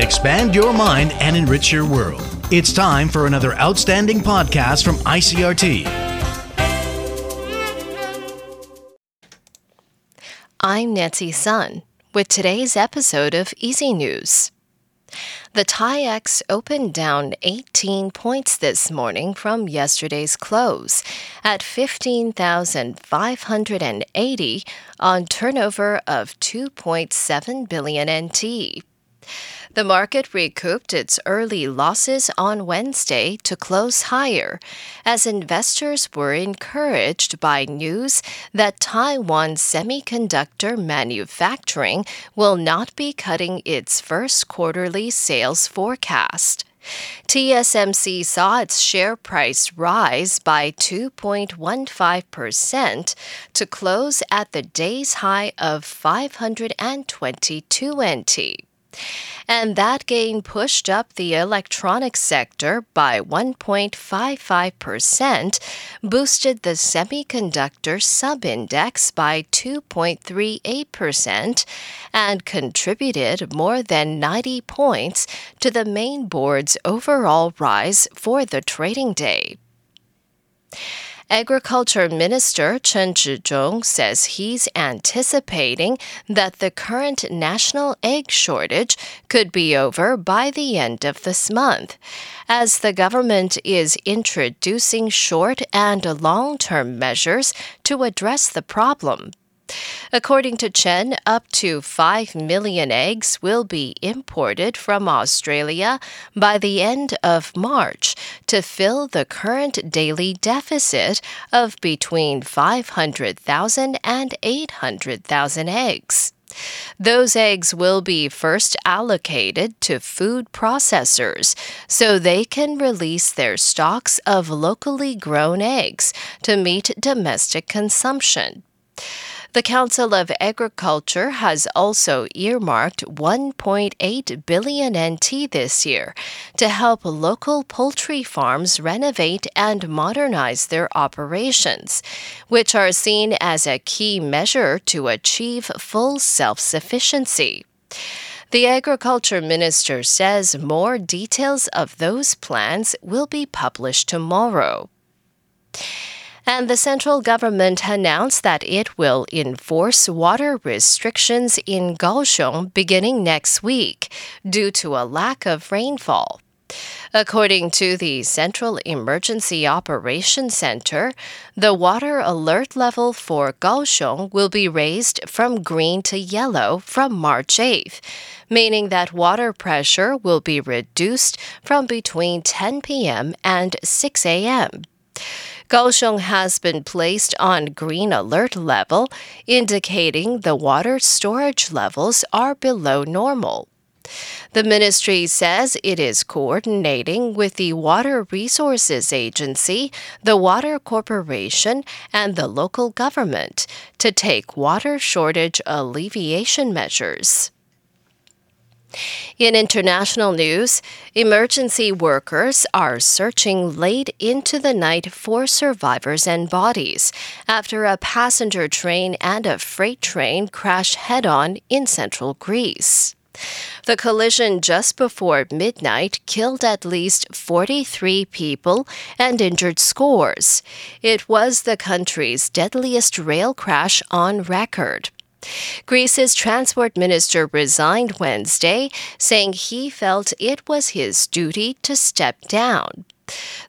Expand your mind and enrich your world. It's time for another outstanding podcast from ICRT. I'm Nancy Sun with today's episode of EZ News. The TAIEX opened down 18 points this morning from yesterday's close at 15,580 on turnover of 2.7 billion NT. The market recouped its early losses on Wednesday to close higher, as investors were encouraged by news that Taiwan semiconductor manufacturing will not be cutting its first quarterly sales forecast. TSMC saw its share price rise by 2.15% to close at the day's high of 522 NT and that gain pushed up the electronics sector by 1.55%, boosted the semiconductor subindex by 2.38%, and contributed more than 90 points to the main board's overall rise for the trading day. Agriculture Minister Chen Ji-chung says he's anticipating that the current national egg shortage could be over by the end of this month, as the government is introducing short and long term measures to address the problem. According to Chen, up to 5 million eggs will be imported from Australia by the end of March to fill the current daily deficit of between 500,000 and 800,000 eggs. Those eggs will be first allocated to food processors so they can release their stocks of locally grown eggs to meet domestic consumption. The Council of Agriculture has also earmarked 1.8 billion NT this year to help local poultry farms renovate and modernize their operations, which are seen as a key measure to achieve full self sufficiency. The agriculture minister says more details of those plans will be published tomorrow. And the central government announced that it will enforce water restrictions in Kaohsiung beginning next week due to a lack of rainfall. According to the Central Emergency Operations Center, the water alert level for Kaohsiung will be raised from green to yellow from March 8th, meaning that water pressure will be reduced from between 10 p.m. and 6 a.m. Kaohsiung has been placed on green alert level, indicating the water storage levels are below normal. The ministry says it is coordinating with the Water Resources Agency, the Water Corporation, and the local government to take water shortage alleviation measures. In international news, emergency workers are searching late into the night for survivors and bodies after a passenger train and a freight train crashed head on in central Greece. The collision just before midnight killed at least 43 people and injured scores. It was the country's deadliest rail crash on record. Greece's transport minister resigned Wednesday, saying he felt it was his duty to step down.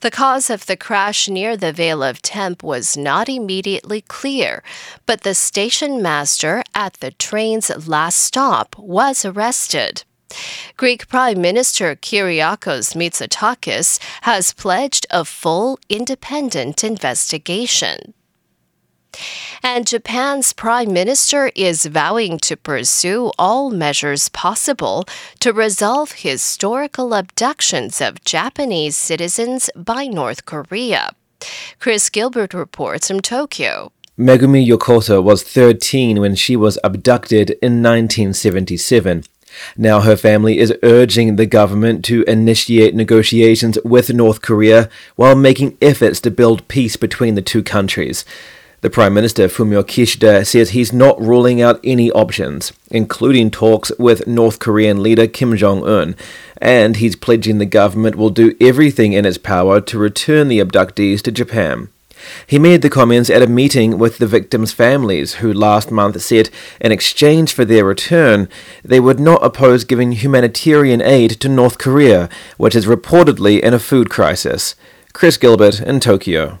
The cause of the crash near the Vale of Tempe was not immediately clear, but the station master at the train's last stop was arrested. Greek Prime Minister Kyriakos Mitsotakis has pledged a full independent investigation. And Japan's prime minister is vowing to pursue all measures possible to resolve historical abductions of Japanese citizens by North Korea. Chris Gilbert reports from Tokyo. Megumi Yokota was 13 when she was abducted in 1977. Now her family is urging the government to initiate negotiations with North Korea while making efforts to build peace between the two countries. The Prime Minister Fumio Kishida says he's not ruling out any options, including talks with North Korean leader Kim Jong un, and he's pledging the government will do everything in its power to return the abductees to Japan. He made the comments at a meeting with the victims' families, who last month said in exchange for their return, they would not oppose giving humanitarian aid to North Korea, which is reportedly in a food crisis. Chris Gilbert in Tokyo.